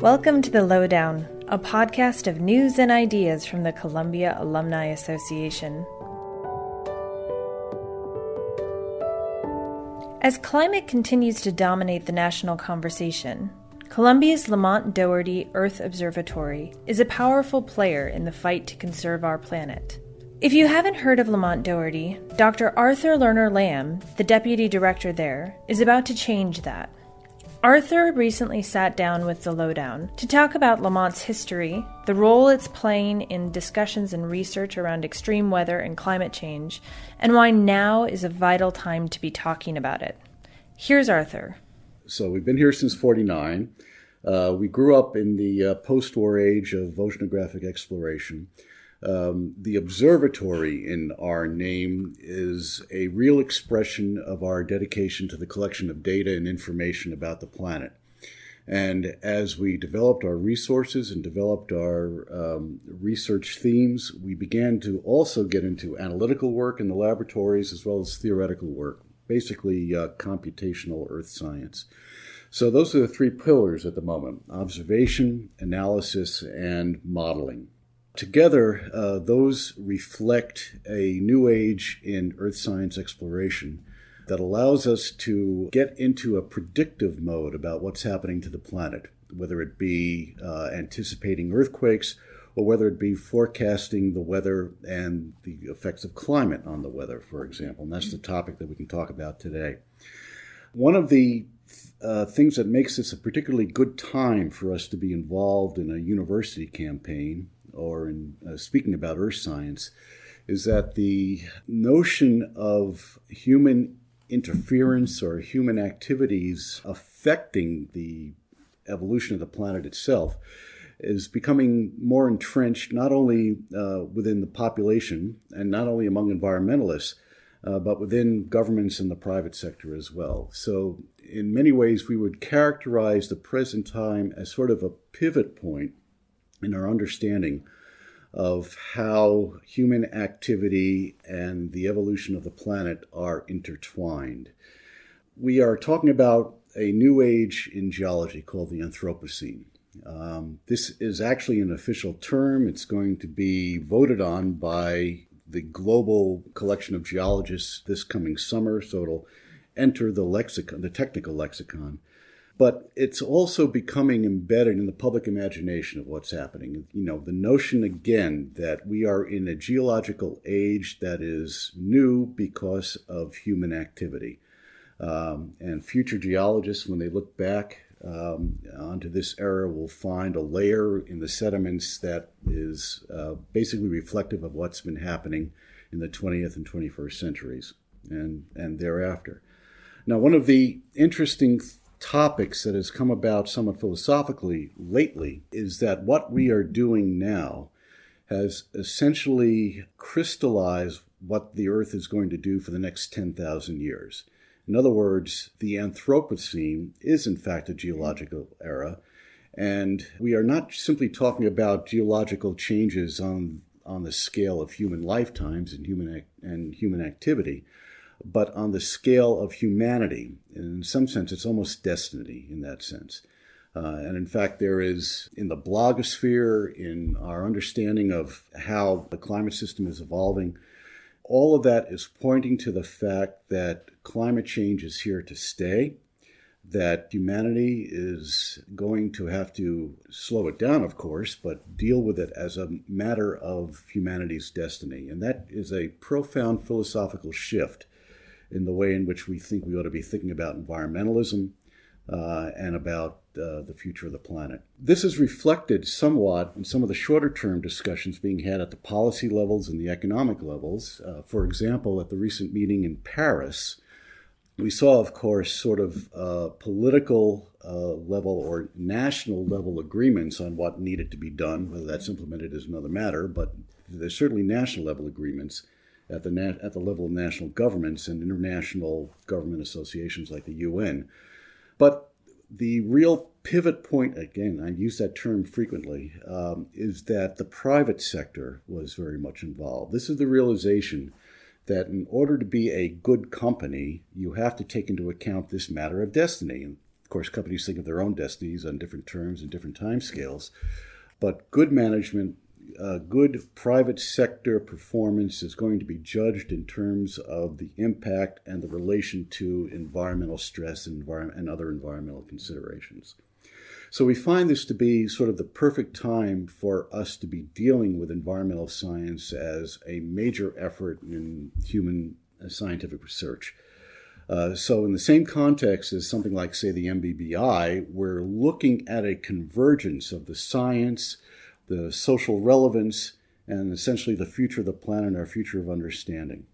Welcome to The Lowdown, a podcast of news and ideas from the Columbia Alumni Association. As climate continues to dominate the national conversation, Columbia's Lamont Doherty Earth Observatory is a powerful player in the fight to conserve our planet. If you haven't heard of Lamont Doherty, Dr. Arthur Lerner Lam, the deputy director there, is about to change that. Arthur recently sat down with the Lowdown to talk about Lamont's history, the role it's playing in discussions and research around extreme weather and climate change, and why now is a vital time to be talking about it. Here's Arthur. So, we've been here since 49. Uh, we grew up in the uh, post war age of oceanographic exploration. Um, the observatory in our name is a real expression of our dedication to the collection of data and information about the planet. And as we developed our resources and developed our um, research themes, we began to also get into analytical work in the laboratories as well as theoretical work, basically uh, computational earth science. So, those are the three pillars at the moment observation, analysis, and modeling. Together, uh, those reflect a new age in earth science exploration that allows us to get into a predictive mode about what's happening to the planet, whether it be uh, anticipating earthquakes or whether it be forecasting the weather and the effects of climate on the weather, for example. And that's the topic that we can talk about today. One of the uh, things that makes this a particularly good time for us to be involved in a university campaign or in uh, speaking about earth science, is that the notion of human interference or human activities affecting the evolution of the planet itself is becoming more entrenched not only uh, within the population and not only among environmentalists, uh, but within governments and the private sector as well. So, in many ways, we would characterize the present time as sort of a pivot point in our understanding of how human activity and the evolution of the planet are intertwined. We are talking about a new age in geology called the Anthropocene. Um, this is actually an official term. It's going to be voted on by the global collection of geologists this coming summer, so it'll enter the lexicon, the technical lexicon but it's also becoming embedded in the public imagination of what's happening. You know, the notion again that we are in a geological age that is new because of human activity. Um, and future geologists, when they look back um, onto this era, will find a layer in the sediments that is uh, basically reflective of what's been happening in the 20th and 21st centuries and, and thereafter. Now, one of the interesting topics that has come about somewhat philosophically lately is that what we are doing now has essentially crystallized what the Earth is going to do for the next 10,000 years. In other words, the Anthropocene is in fact a geological era, and we are not simply talking about geological changes on, on the scale of human lifetimes and human, and human activity but on the scale of humanity. And in some sense, it's almost destiny in that sense. Uh, and in fact, there is in the blogosphere, in our understanding of how the climate system is evolving, all of that is pointing to the fact that climate change is here to stay, that humanity is going to have to slow it down, of course, but deal with it as a matter of humanity's destiny. And that is a profound philosophical shift in the way in which we think we ought to be thinking about environmentalism uh, and about uh, the future of the planet. This is reflected somewhat in some of the shorter term discussions being had at the policy levels and the economic levels. Uh, for example, at the recent meeting in Paris, we saw, of course, sort of uh, political uh, level or national level agreements on what needed to be done. Whether that's implemented is another matter, but there's certainly national level agreements at the, nat- at the level of national governments and international government associations like the UN. But the real pivot point, again, I use that term frequently, um, is that the private sector was very much involved. This is the realization that in order to be a good company, you have to take into account this matter of destiny. And Of course, companies think of their own destinies on different terms and different time scales. But good management, uh, good private sector performance is going to be judged in terms of the impact and the relation to environmental stress and, environment, and other environmental considerations. So we find this to be sort of the perfect time for us to be dealing with environmental science as a major effort in human uh, scientific research. Uh, so, in the same context as something like, say, the MBBI, we're looking at a convergence of the science, the social relevance, and essentially the future of the planet, and our future of understanding.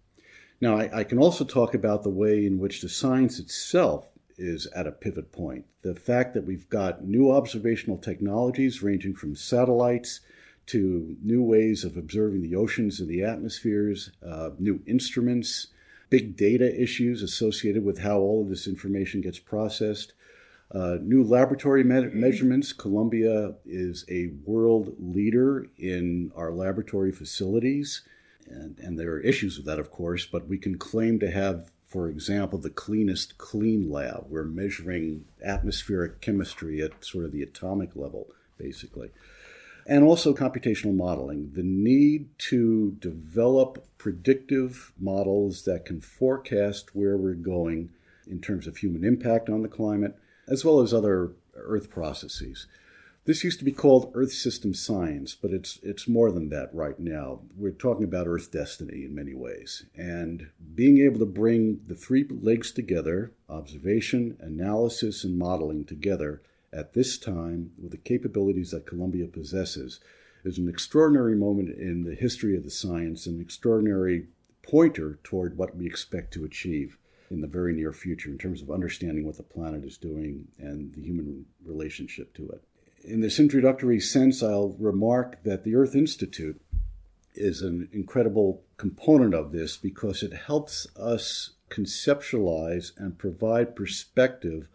Now, I, I can also talk about the way in which the science itself is at a pivot point. The fact that we've got new observational technologies ranging from satellites to new ways of observing the oceans and the atmospheres, uh, new instruments, big data issues associated with how all of this information gets processed. Uh, new laboratory me- measurements. Columbia is a world leader in our laboratory facilities. And, and there are issues with that, of course, but we can claim to have, for example, the cleanest clean lab. We're measuring atmospheric chemistry at sort of the atomic level, basically and also computational modeling. The need to develop predictive models that can forecast where we're going in terms of human impact on the climate, as well as other Earth processes. This used to be called Earth System Science, but it's it's more than that right now. We're talking about Earth destiny in many ways, and being able to bring the three legs together: observation, analysis, and modeling together at this time with the capabilities that Columbia possesses is an extraordinary moment in the history of the science, an extraordinary pointer toward what we expect to achieve in the very near future in terms of understanding what the planet is doing and the human relationship to it. In this introductory sense, I'll remark that the Earth Institute is an incredible component of this because it helps us conceptualize and provide perspective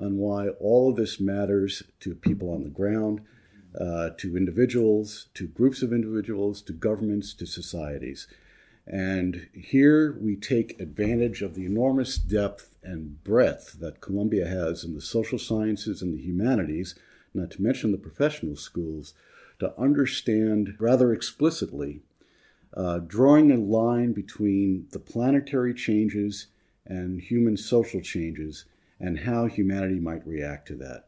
on why all of this matters to people on the ground, uh, to individuals, to groups of individuals, to governments, to societies. And here we take advantage of the enormous depth and breadth that Columbia has in the social sciences and the humanities, not to mention the professional schools, to understand rather explicitly, uh, drawing a line between the planetary changes and human social changes and how humanity might react to that.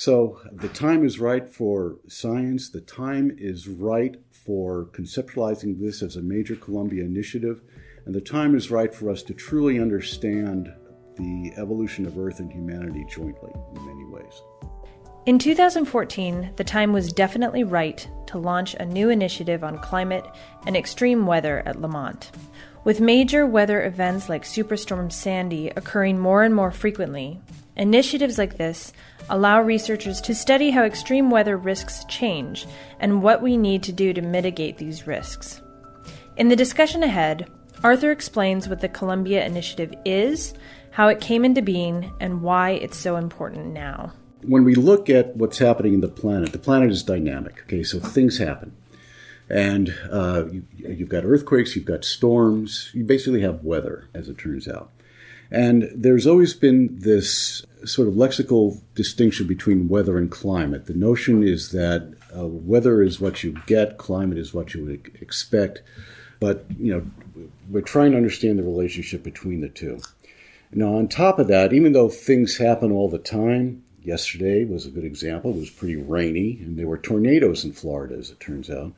So the time is right for science. The time is right for conceptualizing this as a major Columbia initiative. And the time is right for us to truly understand the evolution of Earth and humanity jointly in many ways. In 2014, the time was definitely right to launch a new initiative on climate and extreme weather at Lamont. With major weather events like Superstorm Sandy occurring more and more frequently, initiatives like this allow researchers to study how extreme weather risks change and what we need to do to mitigate these risks. In the discussion ahead, Arthur explains what the Columbia Initiative is, how it came into being, and why it's so important now. When we look at what's happening in the planet, the planet is dynamic. Okay, so things happen. And uh, you, you've got earthquakes, you've got storms, you basically have weather, as it turns out. And there's always been this sort of lexical distinction between weather and climate. The notion is that uh, weather is what you get, climate is what you would expect. But, you know, we're trying to understand the relationship between the two. Now, on top of that, even though things happen all the time, yesterday was a good example. It was pretty rainy, and there were tornadoes in Florida, as it turns out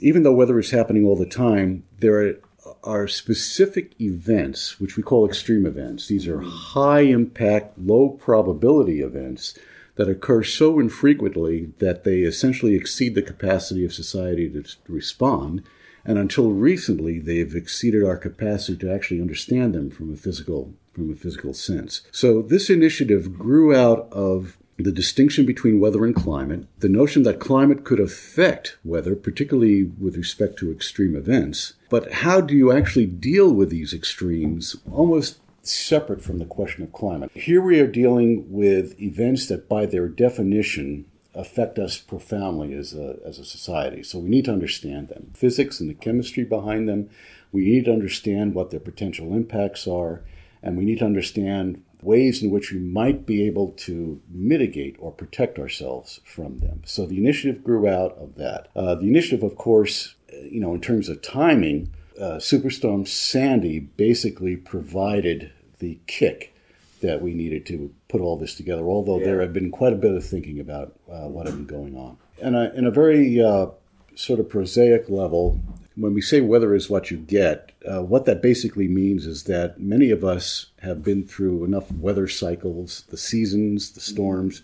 even though weather is happening all the time, there are specific events, which we call extreme events. These are high impact, low probability events that occur so infrequently that they essentially exceed the capacity of society to respond. And until recently, they've exceeded our capacity to actually understand them from a physical from a physical sense. So this initiative grew out of the distinction between weather and climate, the notion that climate could affect weather, particularly with respect to extreme events. But how do you actually deal with these extremes almost separate from the question of climate? Here we are dealing with events that, by their definition, affect us profoundly as a, as a society. So we need to understand them. Physics and the chemistry behind them, we need to understand what their potential impacts are, and we need to understand ways in which we might be able to mitigate or protect ourselves from them. So the initiative grew out of that. Uh, the initiative, of course, you know, in terms of timing, uh, Superstorm Sandy basically provided the kick that we needed to put all this together, although yeah. there had been quite a bit of thinking about uh, what had been going on. And uh, in a very uh, sort of prosaic level, when we say weather is what you get, uh, what that basically means is that many of us have been through enough weather cycles, the seasons, the storms,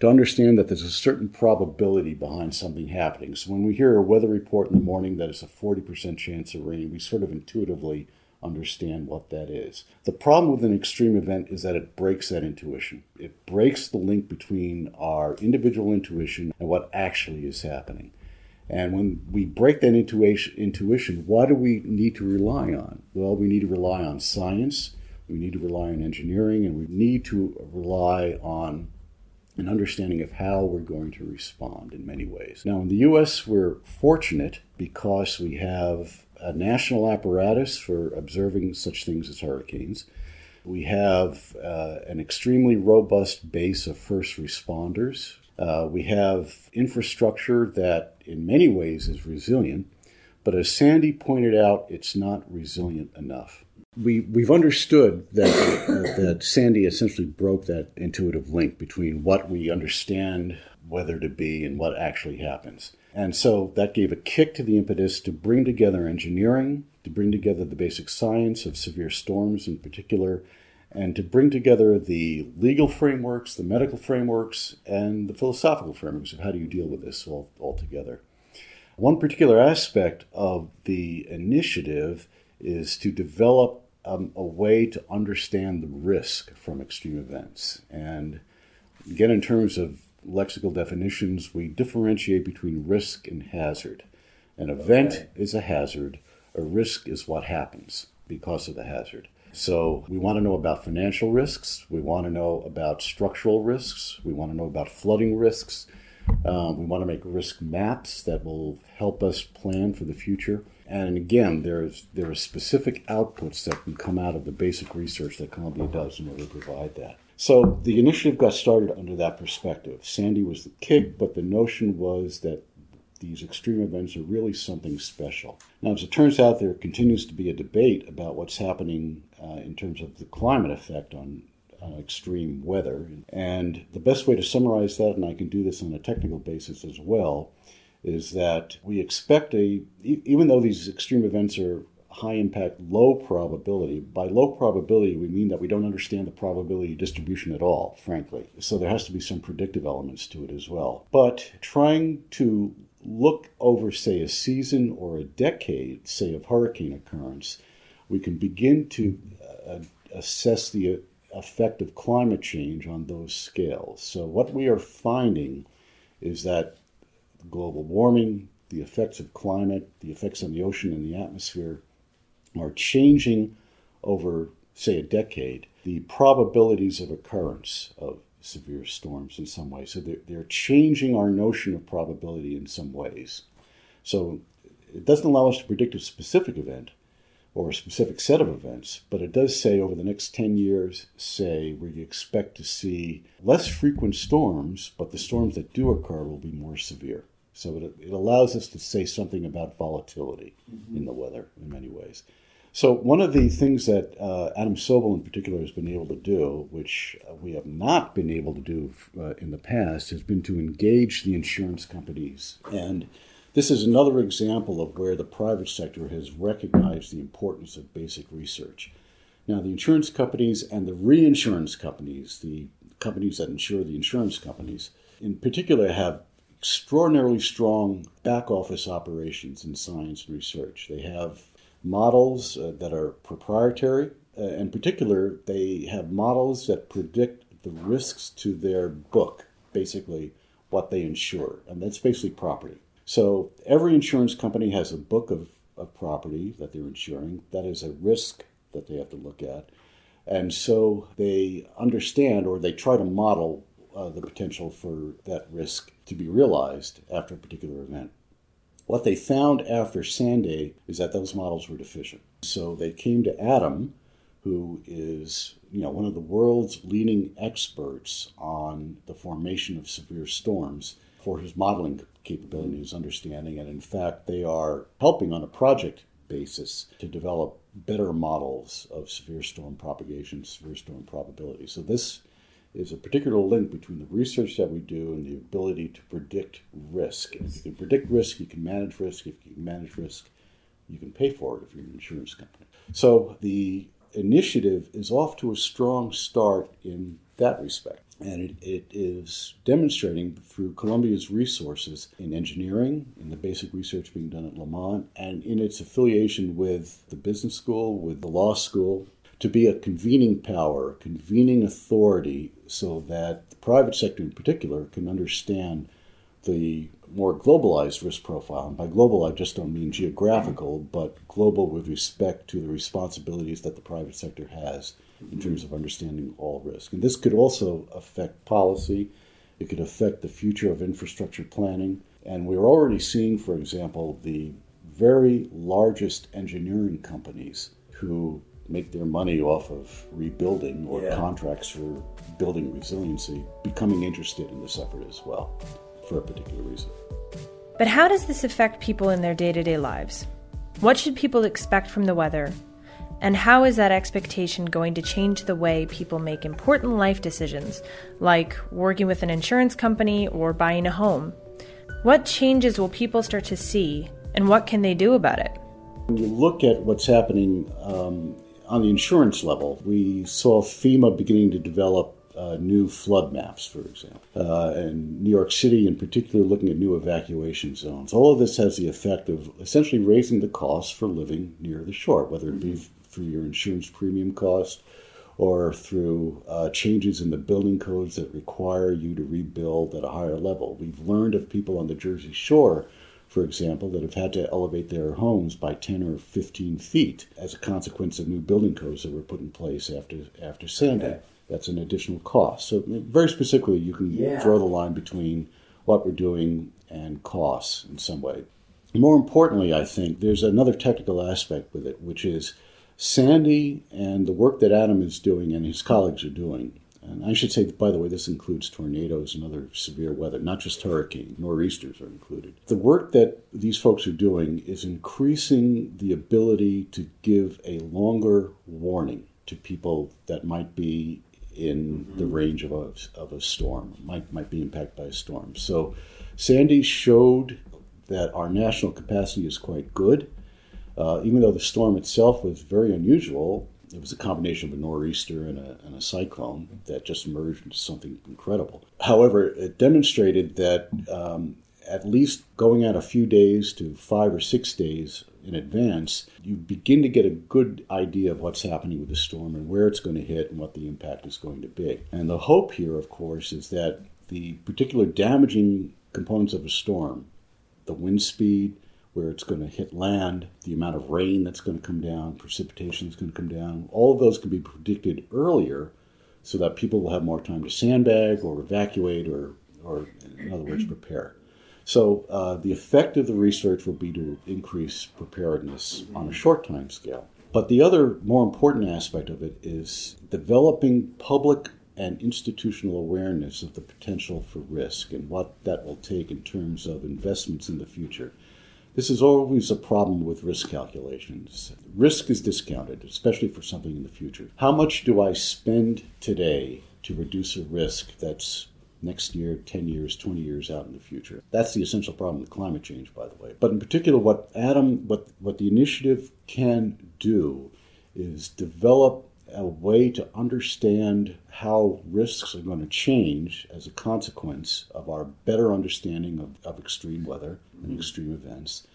to understand that there's a certain probability behind something happening. So when we hear a weather report in the morning that it's a 40% chance of rain, we sort of intuitively understand what that is. The problem with an extreme event is that it breaks that intuition. It breaks the link between our individual intuition and what actually is happening. And when we break that intuition, what do we need to rely on? Well, we need to rely on science, we need to rely on engineering, and we need to rely on an understanding of how we're going to respond in many ways. Now, in the US, we're fortunate because we have a national apparatus for observing such things as hurricanes. We have uh, an extremely robust base of first responders uh, we have infrastructure that, in many ways, is resilient, but as Sandy pointed out, it's not resilient enough. We, we've understood that, uh, that Sandy essentially broke that intuitive link between what we understand weather to be and what actually happens. And so that gave a kick to the impetus to bring together engineering, to bring together the basic science of severe storms in particular, and to bring together the legal frameworks, the medical frameworks, and the philosophical frameworks of how do you deal with this all, all together. One particular aspect of the initiative is to develop um, a way to understand the risk from extreme events. And again, in terms of lexical definitions, we differentiate between risk and hazard. An event okay. is a hazard, a risk is what happens because of the hazard. So we want to know about financial risks. We want to know about structural risks. We want to know about flooding risks. Um, we want to make risk maps that will help us plan for the future. And again, there's there are specific outputs that can come out of the basic research that Columbia does in order to provide that. So the initiative got started under that perspective. Sandy was the kick, but the notion was that these extreme events are really something special. Now, as it turns out, there continues to be a debate about what's happening uh, in terms of the climate effect on, on extreme weather. And the best way to summarize that, and I can do this on a technical basis as well, is that we expect a, even though these extreme events are high impact, low probability. By low probability, we mean that we don't understand the probability distribution at all, frankly. So there has to be some predictive elements to it as well. But trying to look over, say, a season or a decade, say, of hurricane occurrence, we can begin to uh, assess the effect of climate change on those scales. So, what we are finding is that global warming, the effects of climate, the effects on the ocean and the atmosphere are changing over, say, a decade. The probabilities of occurrence of severe storms in some way. So they're, they're changing our notion of probability in some ways. So it doesn't allow us to predict a specific event or a specific set of events, but it does say over the next 10 years, say, we expect to see less frequent storms, but the storms that do occur will be more severe. So it, it allows us to say something about volatility mm-hmm. in the weather in many ways. So, one of the things that uh, Adam Sobel in particular has been able to do, which we have not been able to do uh, in the past, has been to engage the insurance companies. And this is another example of where the private sector has recognized the importance of basic research. Now, the insurance companies and the reinsurance companies, the companies that insure the insurance companies, in particular, have extraordinarily strong back office operations in science and research. They have models uh, that are proprietary. Uh, in particular, they have models that predict the risks to their book, basically what they insure, and that's basically property. So every insurance company has a book of, of property that they're insuring. That is a risk that they have to look at. And so they understand or they try to model uh, the potential for that risk to be realized after a particular event. What they found after Sandy is that those models were deficient. So they came to Adam who is you know one of the world's leading experts on the formation of severe storms for his modeling capability and his understanding and in fact they are helping on a project basis to develop better models of severe storm propagation severe storm probability so this is a particular link between the research that we do and the ability to predict risk. And if you can predict risk, you can manage risk. If you can manage risk, you can pay for it if you're an insurance company. So the initiative is off to a strong start in that respect. And it, it is demonstrating through Columbia's resources in engineering, in the basic research being done at Lamont, and in its affiliation with the business school, with the law school, to be a convening power, convening authority, so that the private sector in particular can understand the more globalized risk profile. And by global, I just don't mean geographical, but global with respect to the responsibilities that the private sector has in terms of understanding all risk. And this could also affect policy, it could affect the future of infrastructure planning. And we're already seeing, for example, the very largest engineering companies who make their money off of rebuilding or yeah. contracts for building resiliency becoming interested in this effort as well for a particular reason. But how does this affect people in their day to day lives? What should people expect from the weather? And how is that expectation going to change the way people make important life decisions, like working with an insurance company or buying a home? What changes will people start to see, and what can they do about it? When you look at what's happening um, on the insurance level, we saw FEMA beginning to develop uh, new flood maps, for example, uh, and New York City in particular looking at new evacuation zones. All of this has the effect of essentially raising the cost for living near the shore, whether it be through your insurance premium cost or through uh, changes in the building codes that require you to rebuild at a higher level. We've learned of people on the Jersey Shore for example, that have had to elevate their homes by 10 or 15 feet as a consequence of new building codes that were put in place after after Sandy. Okay that's an additional cost. So, very specifically, you can yeah. draw the line between what we're doing and costs in some way. More importantly, I think there's another technical aspect with it, which is Sandy and the work that Adam is doing and his colleagues are doing. And I should say, by the way, this includes tornadoes and other severe weather, not just hurricanes, nor'easters are included. The work that these folks are doing is increasing the ability to give a longer warning to people that might be in the range of a, of a storm, might, might be impacted by a storm. So Sandy showed that our national capacity is quite good. Uh, even though the storm itself was very unusual, it was a combination of a nor'easter and a, and a cyclone that just merged into something incredible. However, it demonstrated that um, at least going out a few days to five or six days in advance, you begin to get a good idea of what's happening with the storm and where it's going to hit and what the impact is going to be. And the hope here, of course, is that the particular damaging components of a storm, the wind speed, where it's going to hit land, the amount of rain that's going to come down, precipitation is going to come down, all of those can be predicted earlier so that people will have more time to sandbag or evacuate or, or in other words, prepare. So uh, the effect of the research will be to increase preparedness on a short time scale. But the other more important aspect of it is developing public and institutional awareness of the potential for risk and what that will take in terms of investments in the future. This is always a problem with risk calculations. Risk is discounted, especially for something in the future. How much do I spend today to reduce a risk that's next year, 10 years, 20 years out in the future. That's the essential problem with climate change, by the way. But in particular, what Adam, what, what the initiative can do is develop a way to understand how risks are going to change as a consequence of our better understanding of, of extreme weather and extreme events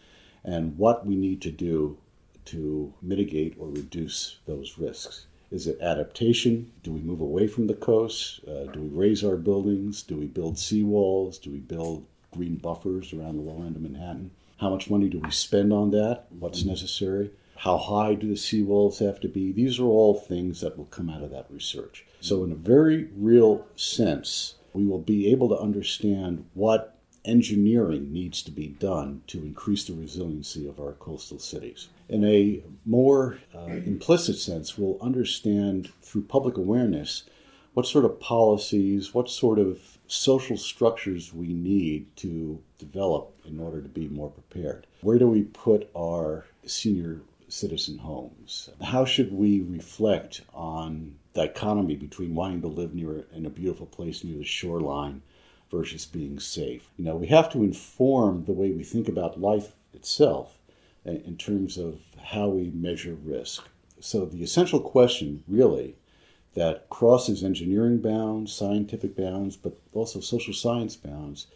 and what we need to do to mitigate or reduce those risks. Is it adaptation? Do we move away from the coast? Uh, do we raise our buildings? Do we build seawalls? Do we build green buffers around the low end of Manhattan? How much money do we spend on that? What's necessary? How high do the seawalls have to be? These are all things that will come out of that research. So, in a very real sense, we will be able to understand what engineering needs to be done to increase the resiliency of our coastal cities. In a more uh, implicit sense, we'll understand through public awareness what sort of policies, what sort of social structures we need to develop in order to be more prepared. Where do we put our senior citizen homes? How should we reflect on dichotomy between wanting to live near in a beautiful place near the shoreline versus being safe? You know, we have to inform the way we think about life itself in terms of how we measure risk. So the essential question really that crosses engineering bounds, scientific bounds, but also social science bounds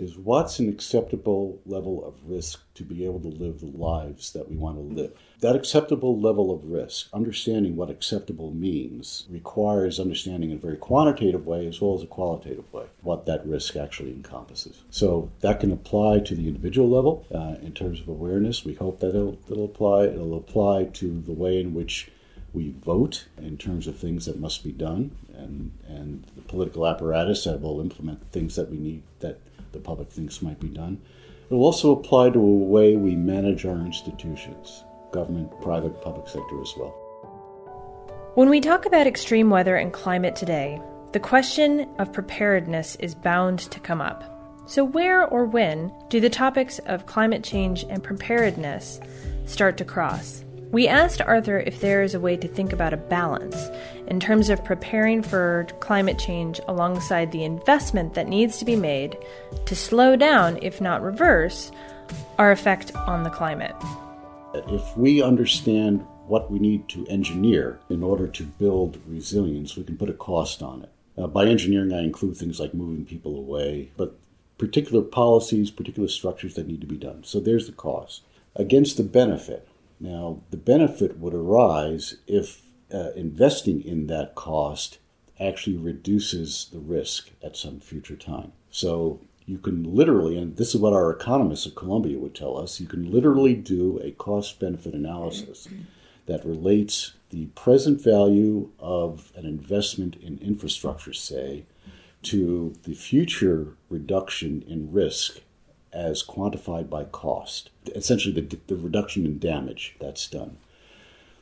is what's an acceptable level of risk to be able to live the lives that we want to live. That acceptable level of risk, understanding what acceptable means, requires understanding in a very quantitative way as well as a qualitative way what that risk actually encompasses. So that can apply to the individual level uh, in terms of awareness. We hope that it'll, it'll apply. It'll apply to the way in which we vote in terms of things that must be done and, and the political apparatus that will implement things that we need that the public thinks might be done. It will also apply to a way we manage our institutions, government, private, public sector as well. When we talk about extreme weather and climate today, the question of preparedness is bound to come up. So, where or when do the topics of climate change and preparedness start to cross? We asked Arthur if there is a way to think about a balance in terms of preparing for climate change alongside the investment that needs to be made to slow down, if not reverse, our effect on the climate. If we understand what we need to engineer in order to build resilience, we can put a cost on it. Uh, by engineering, I include things like moving people away, but particular policies, particular structures that need to be done. So there's the cost. Against the benefit, now, the benefit would arise if uh, investing in that cost actually reduces the risk at some future time. So you can literally, and this is what our economists at Columbia would tell us, you can literally do a cost benefit analysis that relates the present value of an investment in infrastructure, say, to the future reduction in risk as quantified by cost, essentially the, the reduction in damage that's done.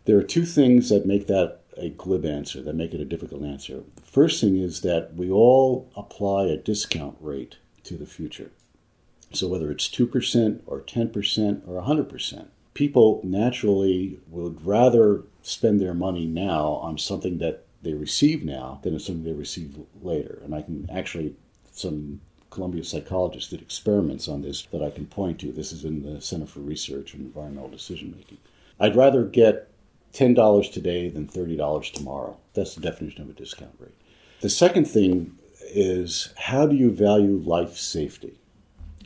There are two things that make that a glib answer, that make it a difficult answer. The first thing is that we all apply a discount rate to the future. So whether it's 2% or 10% or 100%, people naturally would rather spend their money now on something that they receive now than something they receive later. And I can actually, some Columbia psychologists did experiments on this that I can point to. This is in the Center for Research and Environmental Decision Making. I'd rather get $10 today than $30 tomorrow. That's the definition of a discount rate. The second thing is how do you value life safety?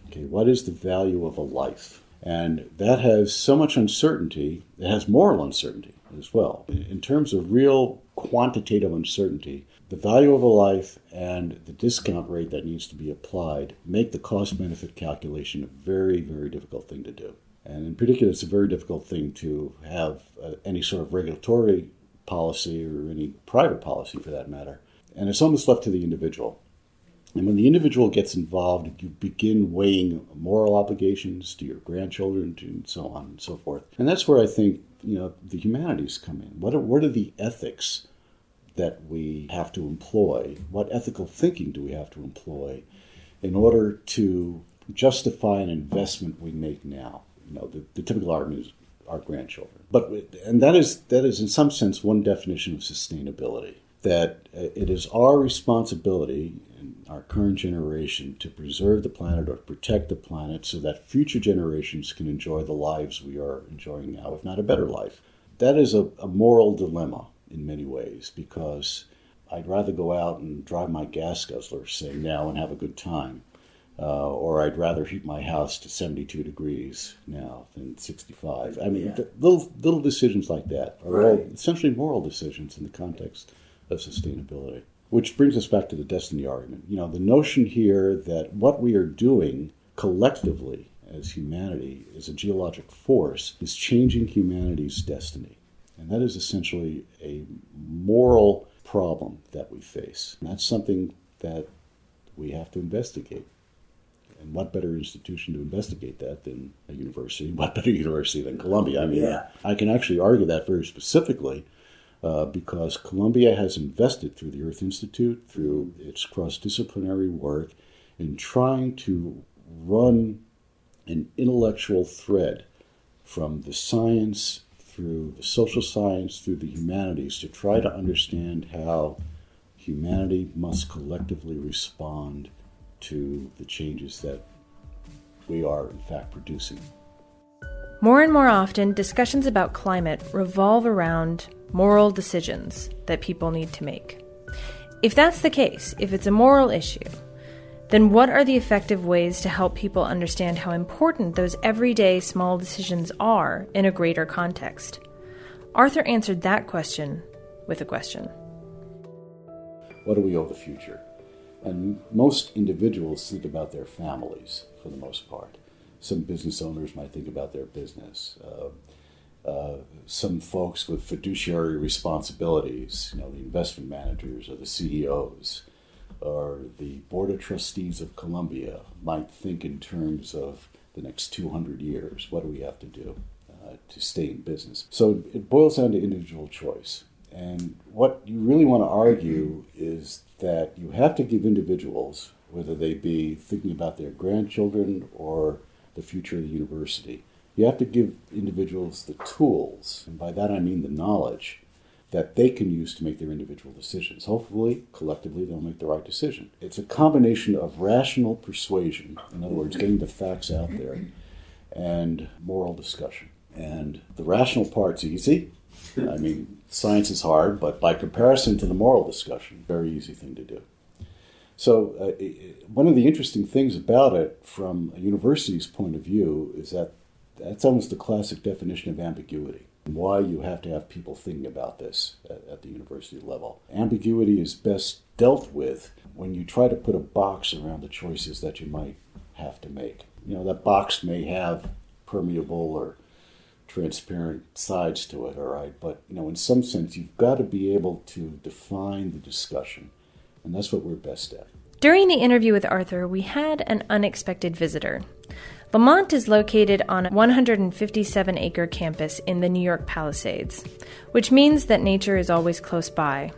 Okay, what is the value of a life? And that has so much uncertainty, it has moral uncertainty as well. In terms of real quantitative uncertainty, the value of a life and the discount rate that needs to be applied make the cost benefit calculation a very, very difficult thing to do. And in particular, it's a very difficult thing to have uh, any sort of regulatory policy or any private policy for that matter. And it's almost left to the individual. And when the individual gets involved, you begin weighing moral obligations to your grandchildren and so on and so forth. And that's where I think you know the humanities come in. What are, what are the ethics that we have to employ? What ethical thinking do we have to employ in order to justify an investment we make now? You know, the, the typical argument is our grandchildren. But and that is that is in some sense one definition of sustainability. That uh, it is our responsibility in our current generation to preserve the planet or protect the planet so that future generations can enjoy the lives we are enjoying now, if not a better life. That is a, a moral dilemma in many ways because I'd rather go out and drive my gas guzzler, say now, and have a good time. Uh, or I'd rather heat my house to 72 degrees now than 65. I mean, yeah. little little decisions like that are right. all essentially moral decisions in the context of sustainability. Which brings us back to the destiny argument. You know, the notion here that what we are doing collectively as humanity, as a geologic force, is changing humanity's destiny. And that is essentially a moral problem that we face. And that's something that we have to investigate. And what better institution to investigate that than a university? What better university than Columbia? I mean, Yeah. I can actually argue that very specifically uh, because Columbia has invested through the Earth Institute, through its cross disciplinary work, in trying to run an intellectual thread from the science through the social science through the humanities to try to understand how humanity must collectively respond to the changes that we are in fact producing. More and more often, discussions about climate revolve around moral decisions that people need to make. If that's the case, if it's a moral issue, then what are the effective ways to help people understand how important those everyday small decisions are in a greater context? Arthur answered that question with a question. What do we owe the future? And most individuals think about their families for the most part. Some business owners might think about their business. Uh, uh, some folks with fiduciary responsibilities, you know, the investment managers or the CEOs or the board of trustees of Columbia might think in terms of the next 200 years. What do we have to do uh, to stay in business? So it boils down to individual choice. And what you really want to argue is that you have to give individuals, whether they be thinking about their grandchildren or the future of the university, you have to give individuals the tools, and by that I mean the knowledge, that they can use to make their individual decisions. Hopefully, collectively, they'll make the right decision. It's a combination of rational persuasion, in other words, getting the facts out there, and moral discussion. And the rational part's easy. I mean, science is hard, but by comparison to the moral discussion, very easy thing to do. So, uh, one of the interesting things about it from a university's point of view is that that's almost the classic definition of ambiguity. Why you have to have people thinking about this at, at the university level. Ambiguity is best dealt with when you try to put a box around the choices that you might have to make. You know, that box may have permeable or transparent sides to it, all right? But, you know, in some sense, you've got to be able to define the discussion, and that's what we're best at. During the interview with Arthur, we had an unexpected visitor. Lamont is located on a 157 acre campus in the New York Palisades, which means that nature is always close by.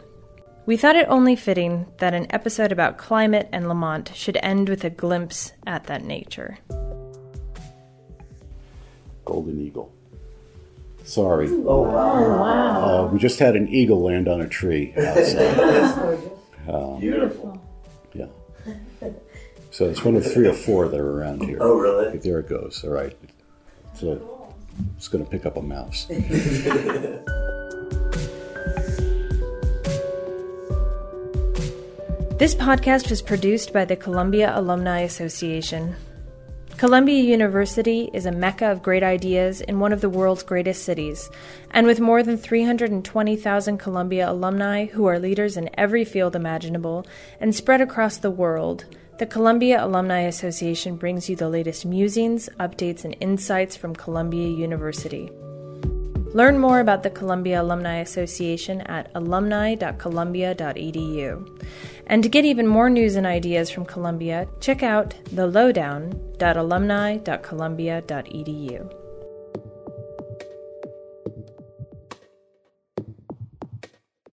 We thought it only fitting that an episode about climate and Lamont should end with a glimpse at that nature. Golden Eagle. Sorry. Oh, wow. Uh, we just had an eagle land on a tree outside. Beautiful. yeah. So it's one of three or four that are around here. Oh, really? There it goes. All right. So it's going to pick up a mouse. This podcast was produced by the Columbia Alumni Association. Columbia University is a mecca of great ideas in one of the world's greatest cities, and with more than 320,000 Columbia alumni who are leaders in every field imaginable and spread across the world, the Columbia Alumni Association brings you the latest musings, updates, and insights from Columbia University. Learn more about the Columbia Alumni Association at alumni.columbia.edu. And to get even more news and ideas from Columbia, check out thelowdown.alumni.columbia.edu.